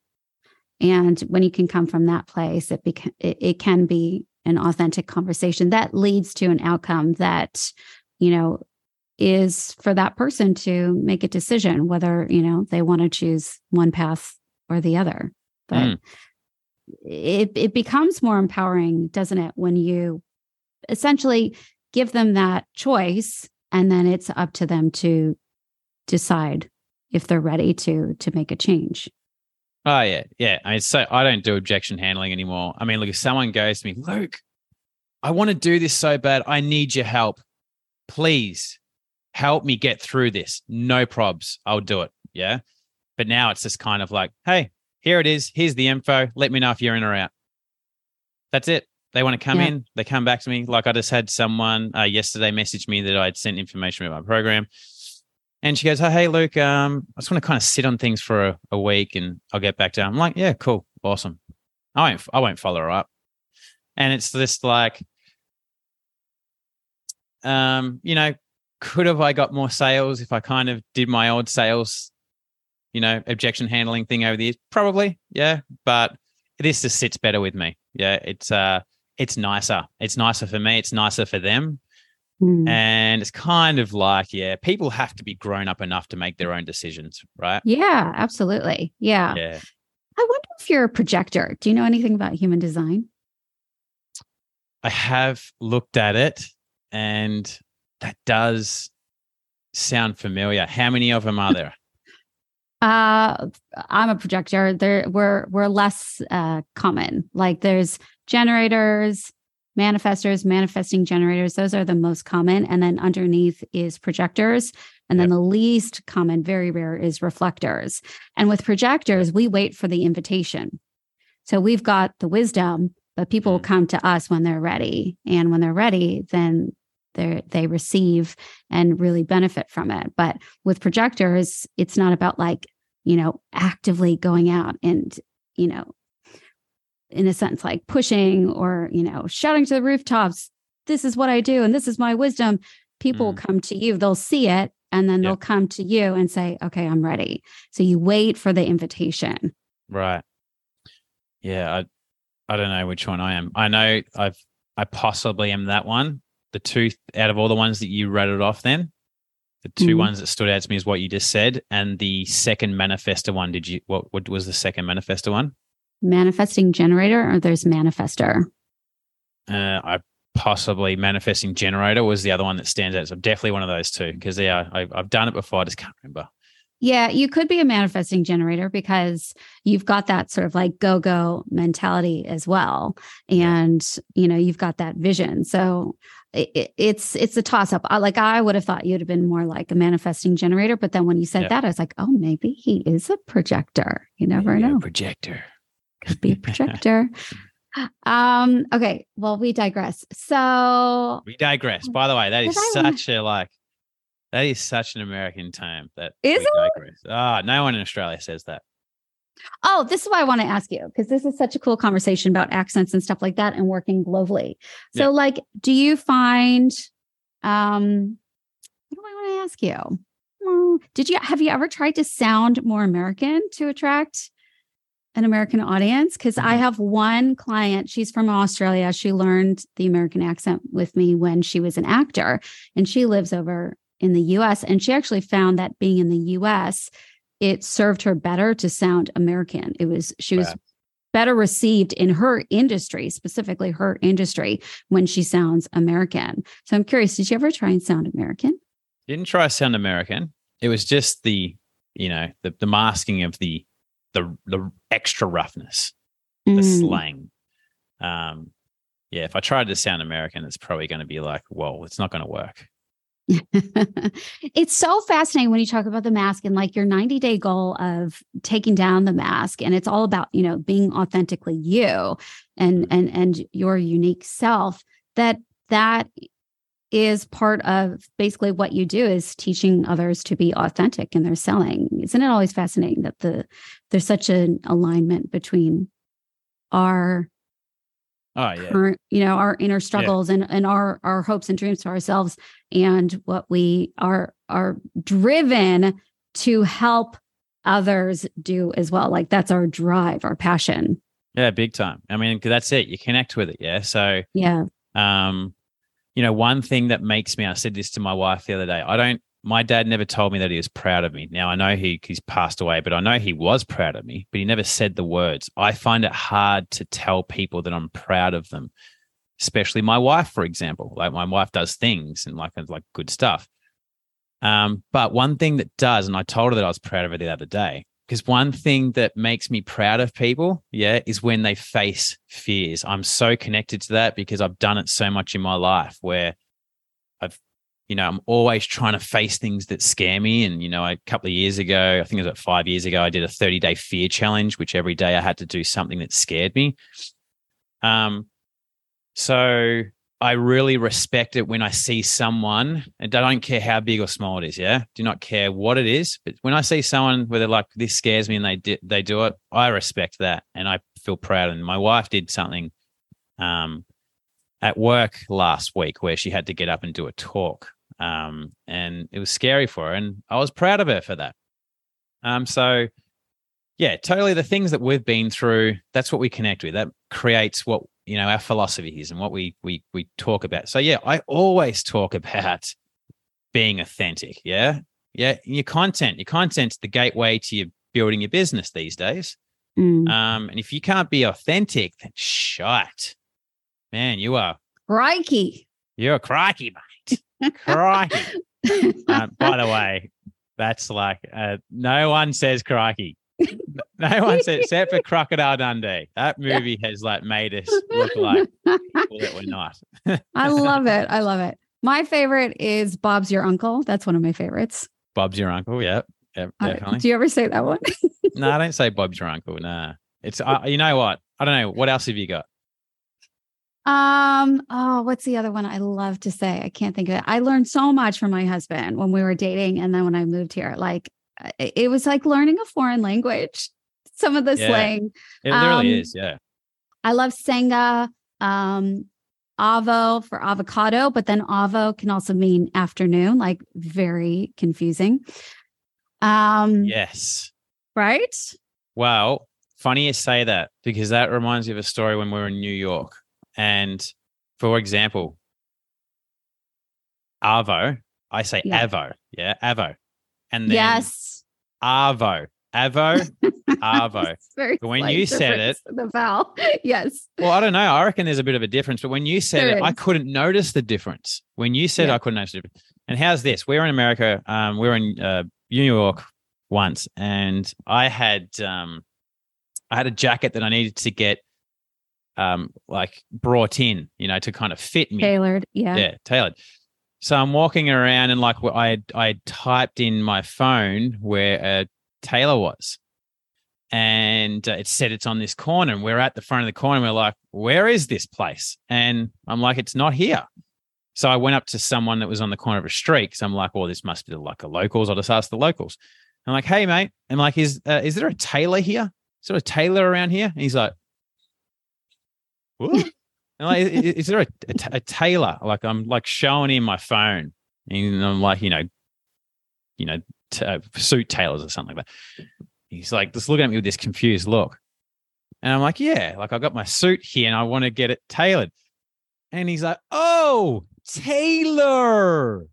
And when you can come from that place it beca- it, it can be an authentic conversation that leads to an outcome that you know is for that person to make a decision whether you know they want to choose one path or the other but Mm. it it becomes more empowering doesn't it when you essentially give them that choice and then it's up to them to decide if they're ready to to make a change Oh yeah, yeah. I mean, so I don't do objection handling anymore. I mean, look, if someone goes to me, Luke, I want to do this so bad. I need your help. Please help me get through this. No probs. I'll do it. Yeah. But now it's just kind of like, hey, here it is. Here's the info. Let me know if you're in or out. That's it. They want to come Yeah. in. They come back to me. Like I just had someone uh, yesterday message me that I'd sent information about my program. And she goes, oh, hey, Luke, um, I just want to kind of sit on things for a, a week and I'll get back to you. I'm like, yeah, cool. Awesome. I won't, I won't follow her up. And it's just like, um, you know, could have I got more sales if I kind of did my old sales, you know, objection handling thing over the years? Probably, yeah. But this just sits better with me. Yeah, it's uh, it's nicer. It's nicer for me. It's nicer for them. Mm. And it's kind of like, yeah, people have to be grown up enough to make their own decisions, right? yeah absolutely yeah Yeah. i wonder if you're a projector do you know anything about human design I have looked at it and that does sound familiar. How many of them are there? Uh, I'm a projector. There, we're we're less uh, common. Like there's generators, manifestors, manifesting generators. Those are the most common, and then underneath is projectors, and then the least common, very rare, is reflectors. And with projectors, we wait for the invitation. So we've got the wisdom, but people will Mm. come to us when they're ready, and when they're ready, then they they receive and really benefit from it. But with projectors, it's not about like, you know, actively going out and, you know, in a sense, like pushing or, you know, shouting to the rooftops, this is what I do and this is my wisdom. People will come to you, they'll see it, and then they'll come to you and say, okay, I'm ready. So you wait for the invitation. Right. Yeah, I I don't know which one I am. I know I've I possibly am that one. The two out of all the ones that you rattled off then, the 2 Mhm. ones that stood out to me is what you just said. And the second manifestor one, did you what what was the second manifestor one? Manifesting generator or there's manifestor. Uh I possibly manifesting generator was the other one that stands out. So definitely one of those two. Because yeah, I, I've done it before. I just can't remember. Yeah, you could be a manifesting generator because you've got that sort of like go go mentality as well, and you know you've got that vision. So it, it- it's it's a toss up. I, like I would have thought you'd have been more like a manifesting generator, but then when you said Yeah. that, I was like, oh, maybe he is a projector. You never Yeah, know. Projector. Could be a projector. um. Okay. Well, we digress. So We digress. By the way, that is I wanna- such a like that is such an American term that Is we it? digress. Ah, no one in Australia says that. Oh, this is why I want to ask you because this is such a cool conversation about accents and stuff like that and working globally. So, Yeah. like, do you find, um, what do I want to ask you? Hmm, Did you have you ever tried to sound more American to attract an American audience because I Mhm. have one client. She's from Australia. She learned the American accent with me when she was an actor, and she lives over in the US. And she actually found that being in the US, it served her better to sound American. It was, she was Wow. better received in her industry, specifically her industry, when she sounds American. So I'm curious, did you ever try and sound American? Didn't try to sound American. It was just the, you know, the, the masking of the, the, the extra roughness, the Mm. slang. Um, yeah, if I tried to sound American, it's probably going to be like, well, it's not going to work. it's so fascinating when you talk about the mask and like your 90 day goal of taking down the mask and it's all about you know being authentically you and mm-hmm. and and your unique self that that is part of basically what you do is teaching others to be authentic in their selling. Isn't it always fascinating that the there's such an alignment between our Oh, yeah. current, you know, our inner struggles and, and our our hopes and dreams for ourselves and what we are are driven to help others do as well. Like that's our drive, our passion. Yeah, big time. I mean, 'cause that's it. You connect with it. Yeah. So, Yeah. um, you know, one thing that makes me, I said this to my wife the other day, I don't, my dad never told me that he was proud of me. Now I know he he's passed away, but I know he was proud of me, but he never said the words. I find it hard to tell people that I'm proud of them, especially my wife, for example. Like my wife does things and like like good stuff. Um, but one thing that does, and I told her that I was proud of her the other day, because one thing that makes me proud of people, yeah, is when they face fears. I'm so connected to that because I've done it so much in my life where you know, I'm always trying to face things that scare me. And, you know, a couple of years ago, I think it was about five years ago, I did a 30 day fear challenge, which every day I had to do something that scared me. Um, so I really respect it when I see someone, and I don't care how big or small it is. Yeah, do not care what it is, but when I see someone where they're like, "This scares me," and they di- they do it, I respect that, and I feel proud. And my wife did something, um, at work last week where she had to get up and do a talk, um, and it was scary for her, and I was proud of her for that. Um, so yeah, totally. The things that we've been through, that's what we connect with. That creates what you know our philosophy is and what we we we talk about. So yeah, I always talk about being authentic. Yeah, yeah. Your content, your content's the gateway to your building your business these days. Mm. Um, and if you can't be authentic, then shut, man. You are Crikey. you're a crikey, mate. Crikey. Um, by the way, that's like uh, no one says crikey. No one said except for Crocodile Dundee. That movie has like made us look like people that we're not. I love it. I love it. My favorite is Bob's Your Uncle. That's one of my favorites. Bob's your uncle. Yep. Yep. Definitely. do you ever say that one? no, I don't say Bob's your uncle. Nah. It's uh, you know what? I don't know. What else have you got? Um, oh, what's the other one I love to say? I can't think of it. I learned so much from my husband when we were dating and then when I moved here. Like it was like learning a foreign language. Some of the Yeah. slang. It Um, is. Yeah. I love senga, um, avo for avocado, but then avo can also mean afternoon, like very confusing. Um, Yes. right? Well, funny you say that because that reminds me of a story when we were in New York. And for example, Avo, I say Yeah. Avo. Yeah. Avo. And then yes. Avo. Avo. Avo. But when you said it, the vowel. yes. Well, I don't know. I reckon there's a bit of a difference, but when you said There it, I couldn't notice the difference. When you said Yeah. I couldn't notice the difference. And how's this? We were in America. Um, we were in uh, New York once, and I had um, I had a jacket that I needed to get um, like brought in, you know, to kind of fit me. Tailored. Yeah. Yeah, tailored. So I'm walking around and like I I typed in my phone where a tailor was. And uh, it said it's on this corner. And we're at the front of the corner. And we're like, where is this place? And I'm like, it's not here. So I went up to someone that was on the corner of a street. So I'm like, well, this must be like a locals. I'll just ask the locals. I'm like, hey, mate. I'm like, is uh, is there a tailor here? Is there a tailor around here? And he's like? And like, is, is there a, a, a tailor? Like, I'm like showing him my phone, and I'm like, you know, you know, t- uh, suit tailors or something like that. He's like, just looking at me with this confused look. And I'm like, yeah, like I got my suit here and I want to get it tailored. And he's like, oh, Taylor.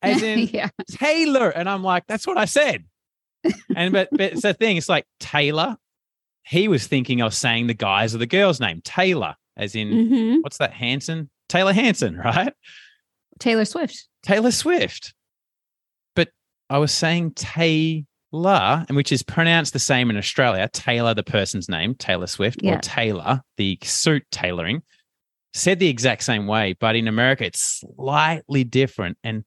As in yeah. Taylor. And I'm like, that's what I said. and but, but it's the thing, it's like Taylor. He was thinking I was saying the guy's or the girl's name, Taylor, as in hmm what's that? Hanson? Taylor Hanson, right? Taylor Swift. Taylor Swift. But I was saying Taylor, and which is pronounced the same in Australia. Taylor, the person's name, Taylor Swift, Yeah. or Taylor, the suit tailoring, said the exact same way. But in America, it's slightly different. And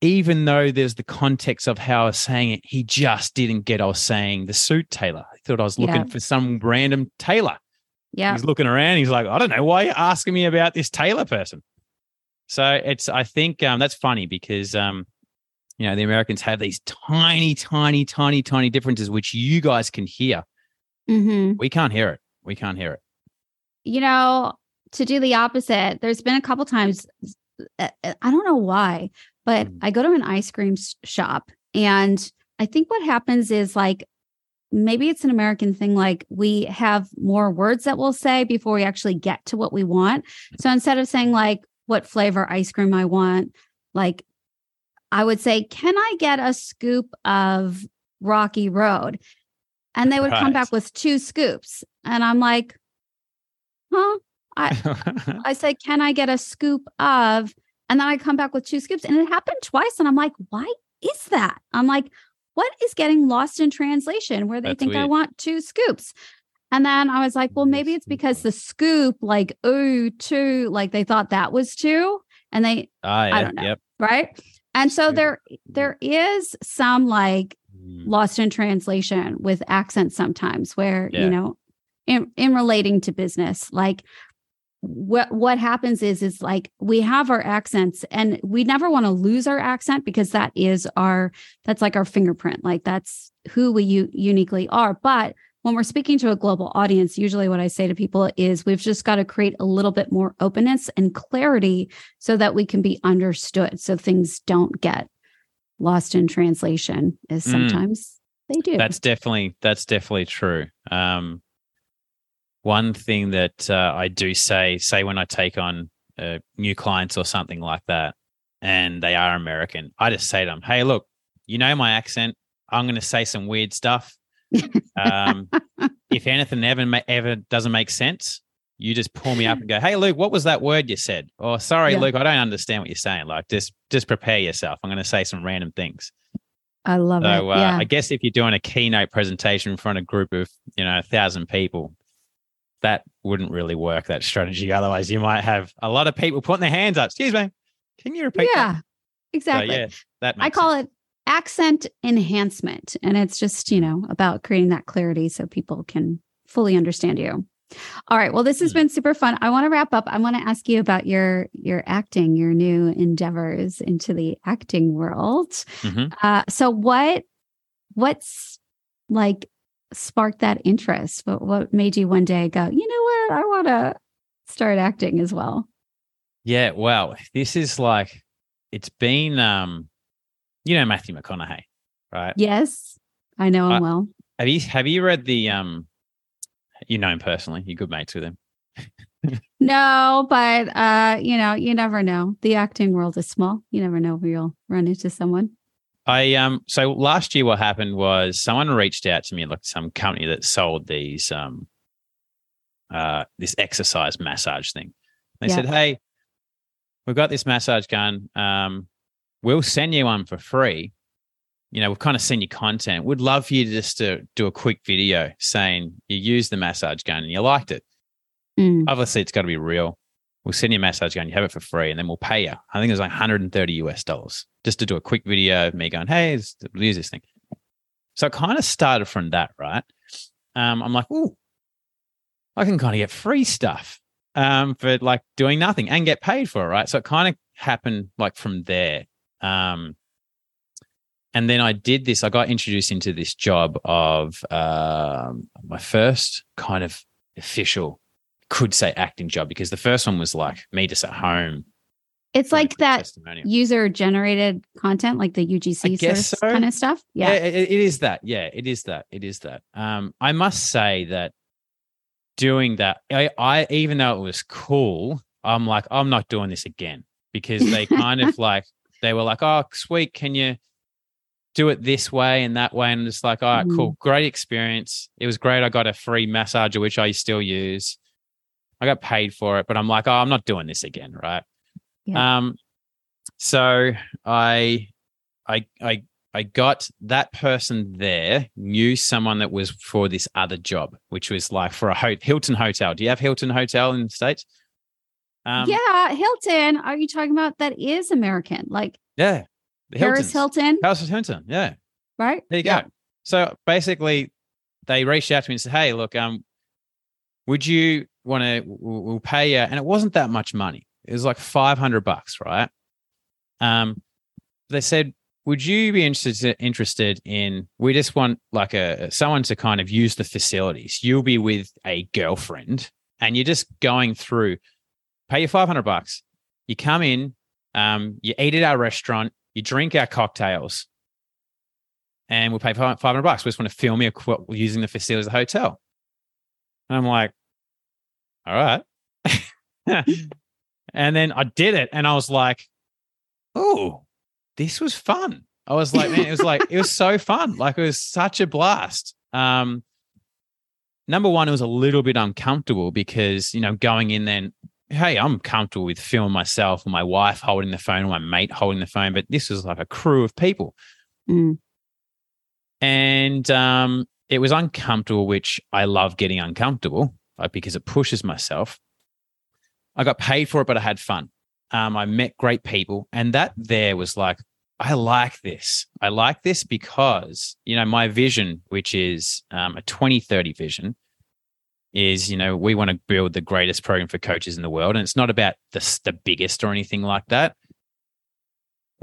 even though there's the context of how I was saying it, he just didn't get I was saying the suit tailor. Thought I was looking Yeah. for some random tailor. Yeah. He's looking around. He's like, I don't know why you're asking me about this tailor person. So it's, I think um, that's funny because, um, you know, the Americans have these tiny, tiny, tiny, tiny differences, which you guys can hear. hmm We can't hear it. We can't hear it. you know, to do the opposite, there's been a couple times, uh, uh, I don't know why, but Mm. I go to an ice cream shop and I think what happens is like, maybe it's an American thing. Like we have more words that we'll say before we actually get to what we want. Mm-hmm. So instead of saying like what flavor ice cream I want, like I would say, can I get a scoop of Rocky Road? And they would come back with two scoops. And I'm like, huh? I I said, Can I get a scoop of? And then I come back with two scoops. And it happened twice. And I'm like, Why is that? I'm like, What is getting lost in translation where they That's think I want two scoops? And then I was like, Well, maybe it's because the scoop, like, ooh, two, like they thought that was two. And they, Ah, yeah, don't know. Yep. right. And so there, there is some like Mm. lost in translation with accents sometimes where Yeah. you know in, in relating to business like what what happens is is like we have our accents and we never want to lose our accent because that is our that's like our fingerprint like that's who we u- uniquely are but when we're speaking to a global audience usually what i say to people is we've just got to create a little bit more openness and clarity so that we can be understood so things don't get lost in translation as Mm. sometimes they do That's definitely that's definitely true. Um, one thing that uh, I do say, say when I take on uh, new clients or something like that, and they are American, I just say to them, "Hey, look, you know my accent. I'm going to say some weird stuff. Um, if anything ever ever doesn't make sense, you just pull me up and go, "Hey, Luke, what was that word you said?" Or, "Sorry, Yeah. Luke, I don't understand what you're saying." Like, just just prepare yourself. I'm going to say some random things. i love So it uh, yeah I guess if you're doing a keynote presentation in front of a group of you know a thousand people, that wouldn't really work. That strategy. Otherwise, you might have a lot of people putting their hands up. Excuse me, can you repeat? yeah that? So, exactly yeah, that i call sense. it accent enhancement and it's just you know about creating that clarity so people can fully understand you all right well this has Hmm. been super fun i want to wrap up i want to ask you about your your acting your new endeavors into the acting world Mhm. uh so what what's like sparked that interest what what made you one day go you know what i want to start acting as well Yeah. well, This is like it's been. um You know Matthew McConaughey, right? yes i know him I- well Have you have you read the um? You know him personally. You're good mates with him. No, but uh, you know, you never know. The acting world is small. You never know where you'll run into someone. I um so last year what happened was someone reached out to me like some company that sold these um uh this exercise massage thing. They Yeah. said, "Hey, we've got this massage gun. Um we'll send you one for free. You know, we've kind of seen your content. We'd love for you just to do a quick video saying you used the massage gun and you liked it. Mm, Obviously, it's got to be real. We'll send you a massage gun, you have it for free, and then we'll pay you. I think it was like 130 US dollars just to do a quick video of me going, hey, use this thing. So it kind of started from that, right? Um, I'm like, ooh, I can kind of get free stuff um, for like doing nothing and get paid for it, right? So it kind of happened like from there. Um, and then I did this. I got introduced into this job of um, my first kind of official, could say acting job, because the first one was like me just at home It's like that user generated content, like the UGC sort of so. kind of stuff. Yeah, Yeah. it, it is that. Yeah, it is that. It is that. Um, I must say that doing that, I, I even though it was cool, I'm like, I'm not doing this again because they kind of like they were like, oh, sweet, can you do it this way and that way? And it's like, all right, Mm. cool, great experience. It was great. I got a free massager, which I still use. I got paid for it, but I'm like, oh, I'm not doing this again, right? Yeah. Um, so I, I, I, I got that person there knew someone that was for this other job, which was like for a ho- Hilton hotel. Do you have Hilton hotel in the states? Um, yeah. Hilton. Are you talking about that is American? Like yeah, the Paris Hilton, Paris Hilton, yeah. right? There you Yeah. go. So basically, they reached out to me and said, "Hey, look, um, would you want to? We'll, pay you." And it wasn't that much money. It was like five hundred bucks, right? Um, they said, "Would you be interested interested in? We just want like a someone to kind of use the facilities. You'll be with a girlfriend, and you're just going through. Pay you five hundred bucks. You come in, um, you eat at our restaurant, you drink our cocktails." and we'll pay five hundred bucks. We just want to film you using the facilities of the hotel. And I'm like, all right. and then I did it, and I was like, oh, this was fun. I was like, man, it was like it was so fun. Like it was such a blast. Um, number one, it was a little bit uncomfortable because you know going in then. Hey, I'm comfortable with filming myself and my wife holding the phone, or my mate holding the phone, but this was like a crew of people Mm. and um, it was uncomfortable, which I love getting uncomfortable uh, because it pushes myself. I got paid for it, but I had fun. Um, I met great people, and that there was like, I like this. I like this because you know my vision, which is um, a 2030 vision, is you know we want to build the greatest program for coaches in the world, and it's not about the the biggest or anything like that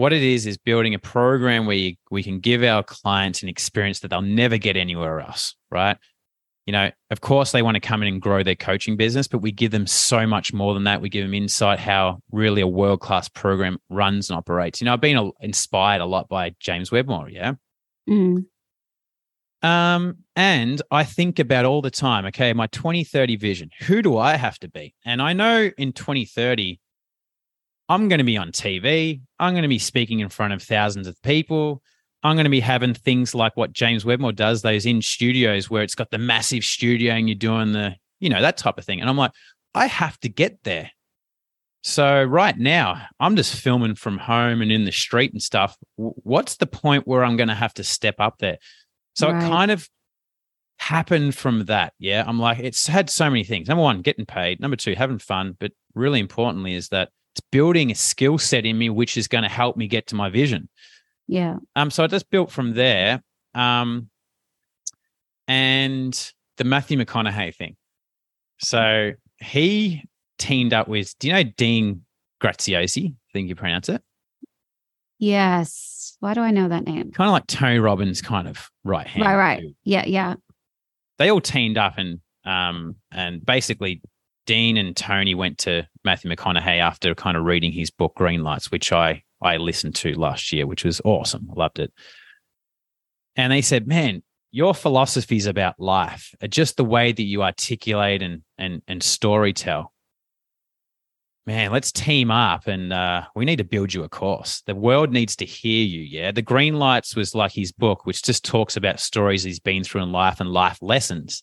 what it is is building a program where you, we can give our clients an experience that they'll never get anywhere else right you know of course they want to come in and grow their coaching business but we give them so much more than that we give them insight how really a world class program runs and operates you know i've been inspired a lot by james wedmore yeah Mm. um, and I think about all the time, okay, my 2030 vision, who do I have to be? And I know in 2030, I'm going to be on TV. I'm going to be speaking in front of thousands of people. I'm going to be having things like what James Wedmore does, those in studios where it's got the massive studio and you're doing the, you know, that type of thing. And I'm like, I have to get there. So right now, I'm just filming from home and in the street and stuff. What's the point where I'm going to have to step up there? So Right. it kind of happened from that. Yeah. I'm like, it's had so many things. Number one, getting paid. Number two, having fun. But really importantly, is that it's building a skill set in me, which is going to help me get to my vision. Yeah. Um, so I just built from there. Um, and the Matthew McConaughey thing. So he teamed up with, do you know Dean Graziosi? I think you pronounce it. Yes. Why do I know that name? Kind of like Tony Robbins' kind of right hand. Right, right. dude. Yeah, yeah. They all teamed up and um and basically Dean and Tony went to Matthew McConaughey after kind of reading his book Green Lights, which I I listened to last year, which was awesome. I loved it. And they said, "Man, your philosophies about life, are just the way that you articulate and and and story tell. Man, let's team up and uh, we need to build you a course. The world needs to hear you. Yeah. The Green Lights was like his book, which just talks about stories he's been through in life and life lessons.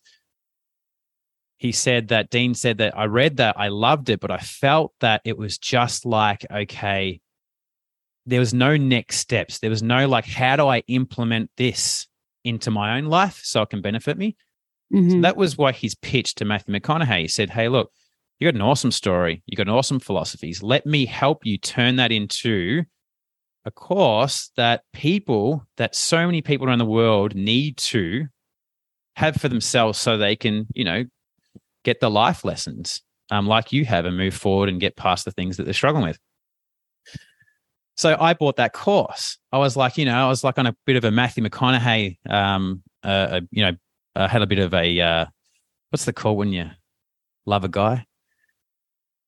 He said that Dean said that I read that, I loved it, but I felt that it was just like, okay, there was no next steps. There was no like, how do I implement this into my own life so it can benefit me? Mhm. So that was why his pitch to Matthew McConaughey. He said, Hey, look, you got an awesome story. You got an awesome philosophies. Let me help you turn that into a course that people, that so many people around the world need to have for themselves so they can, you know, get the life lessons um, like you have and move forward and get past the things that they're struggling with. So I bought that course. I was like, you know, I was like on a bit of a Matthew McConaughey, um, uh, you know, I had a bit of a uh, what's the call when you love a guy?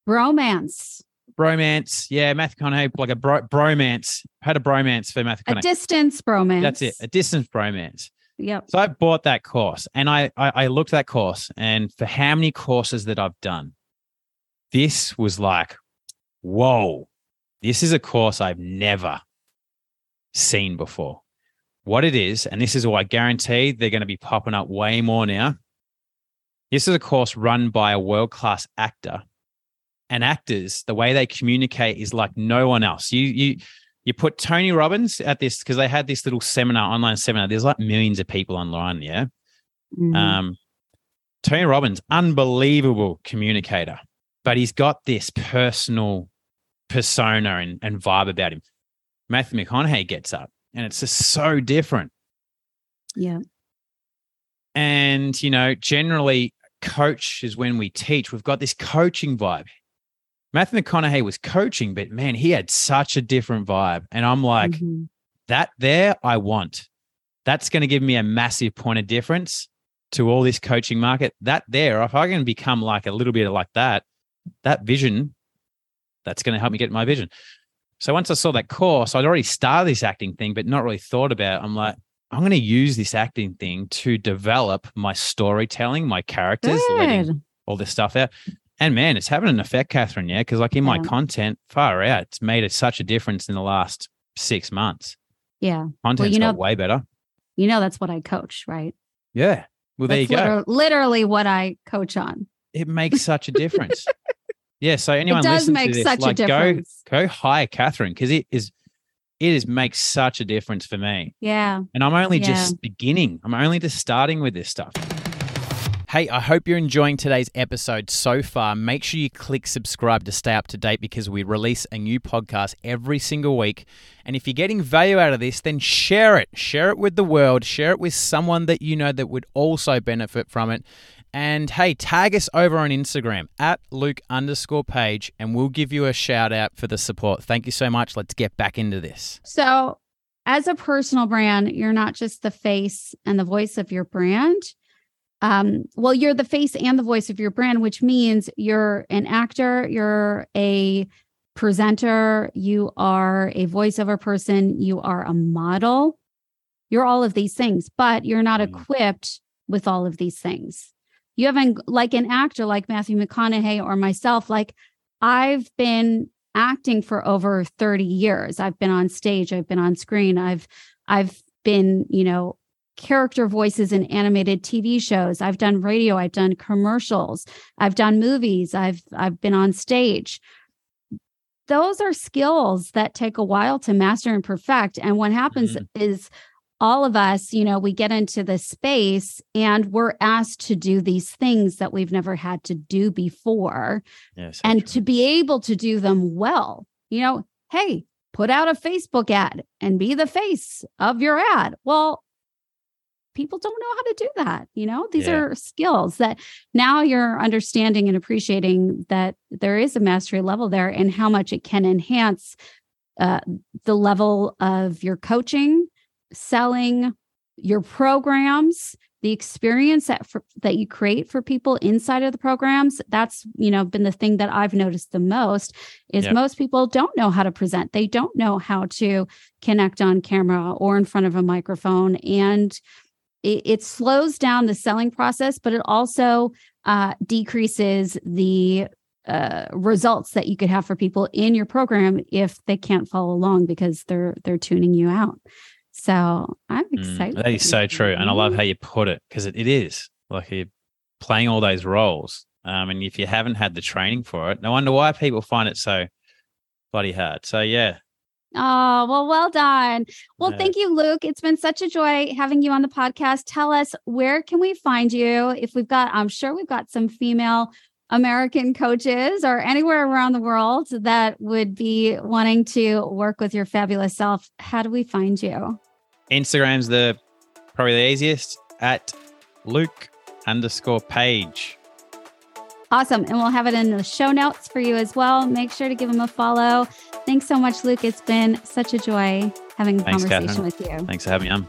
Bromance. bromance. Yeah, Matthew McConaughey, like a bro- bromance. Had a bromance for Matthew McConaughey. A distance bromance. That's it, a distance bromance. Yep. So I bought that course and I, I I looked at that course and for how many courses that I've done, this was like, whoa, this is a course I've never seen before. What it is, and this is what I guarantee they're going to be popping up way more now. This is a course run by a world-class actor. And actors, the way they communicate is like no one else. You you you put Tony Robbins at this because they had this little seminar, online seminar. There's like millions of people online, yeah. Mhm. Um, Tony Robbins, unbelievable communicator, but he's got this personal persona and, and vibe about him. Matthew McConaughey gets up, and it's just so different. yeah. And you know, generally, coach is when we teach. We've got this coaching vibe. Matthew McConaughey was coaching, but man, he had such a different vibe. And I'm like, Mhm. that there I want. That's going to give me a massive point of difference to all this coaching market. That there, if I can become like a little bit like that, that vision, that's going to help me get my vision. So once I saw that course, I'd already started this acting thing, but not really thought about. It. I'm like, I'm going to use this acting thing to develop my storytelling, my characters, letting all this stuff out. And man, it's having an effect, Catherine. Yeah, because like in my content, far out, it's made it such a difference in the last six months. Yeah. Content's you know- got way better. You know that's what I coach, right? Yeah. Well, there That's you go. liter- literally what I coach on. It makes such a difference. yeah. So anyone it does make to this, such like a difference. go go hire Catherine because it is it is makes such a difference for me. Yeah. And I'm only Yeah. just beginning. I'm only just starting with this stuff. Hey, I hope you're enjoying today's episode so far. Make sure you click subscribe to stay up to date because we release a new podcast every single week. And if you're getting value out of this, then share it. Share it with the world. Share it with someone that you know that would also benefit from it. And hey, tag us over on Instagram at Luke underscore page, and we'll give you a shout out for the support. Thank you so much. Let's get back into this. So, as a personal brand, you're not just the face and the voice of your brand. Um, well, you're the face and the voice of your brand, which means you're an actor, you're a presenter, you are a voiceover person, you are a model, you're all of these things, but you're not Mm. equipped with all of these things. You haven't, like an actor like Matthew McConaughey or myself, like I've been acting for over 30 years. I've been on stage, I've been on screen, I've I've been, you know, character voices in animated TV shows. I've done radio, I've done commercials, I've done movies, I've I've been on stage. Those are skills that take a while to master and perfect. And what happens mm-hmm. is all of us, you know, we get into this space and we're asked to do these things that we've never had to do before Yes. and to be able to do them well. You know, hey, put out a Facebook ad and be the face of your ad. Well, people don't know how to do that. You know, these Yeah. are skills that now you're understanding and appreciating that there is a mastery level there and how much it can enhance uh, the level of your coaching, selling, your programs, the experience that for, that you create for people inside of the programs. That's you know been the thing that I've noticed the most is Yeah. most people don't know how to present. They don't know how to connect on camera or in front of a microphone, and it, it slows down the selling process, but it also uh, decreases the uh, results that you could have for people in your program if they can't follow along because they're they're tuning you out. So I'm Mm, excited. that is so true. And I love how you put it because it, it is like you're playing all those roles. Um, and if you haven't had the training for it, no wonder why people find it so bloody hard. So, yeah. Oh, well, well done. Well, Yeah. thank you, Luke. It's been such a joy having you on the podcast. Tell us where can we find you? If we've got, I'm sure we've got some female American coaches or anywhere around the world that would be wanting to work with your fabulous self. How do we find you? Instagram's the probably the easiest at Luke underscore page. Awesome. And we'll have it in the show notes for you as well. Make sure to give him a follow. Thanks so much, Luke. It's been such a joy having a Thanks, conversation Catherine. with you. Thanks for having me on.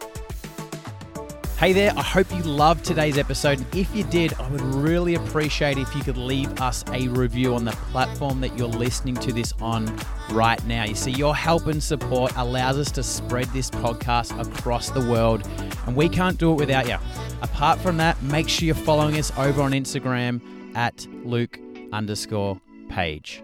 Hey there, I hope you loved today's episode. And if you did, I would really appreciate if you could leave us a review on the platform that you're listening to this on right now. You see, your help and support allows us to spread this podcast across the world, and we can't do it without you. Apart from that, make sure you're following us over on Instagram at Luke underscore page.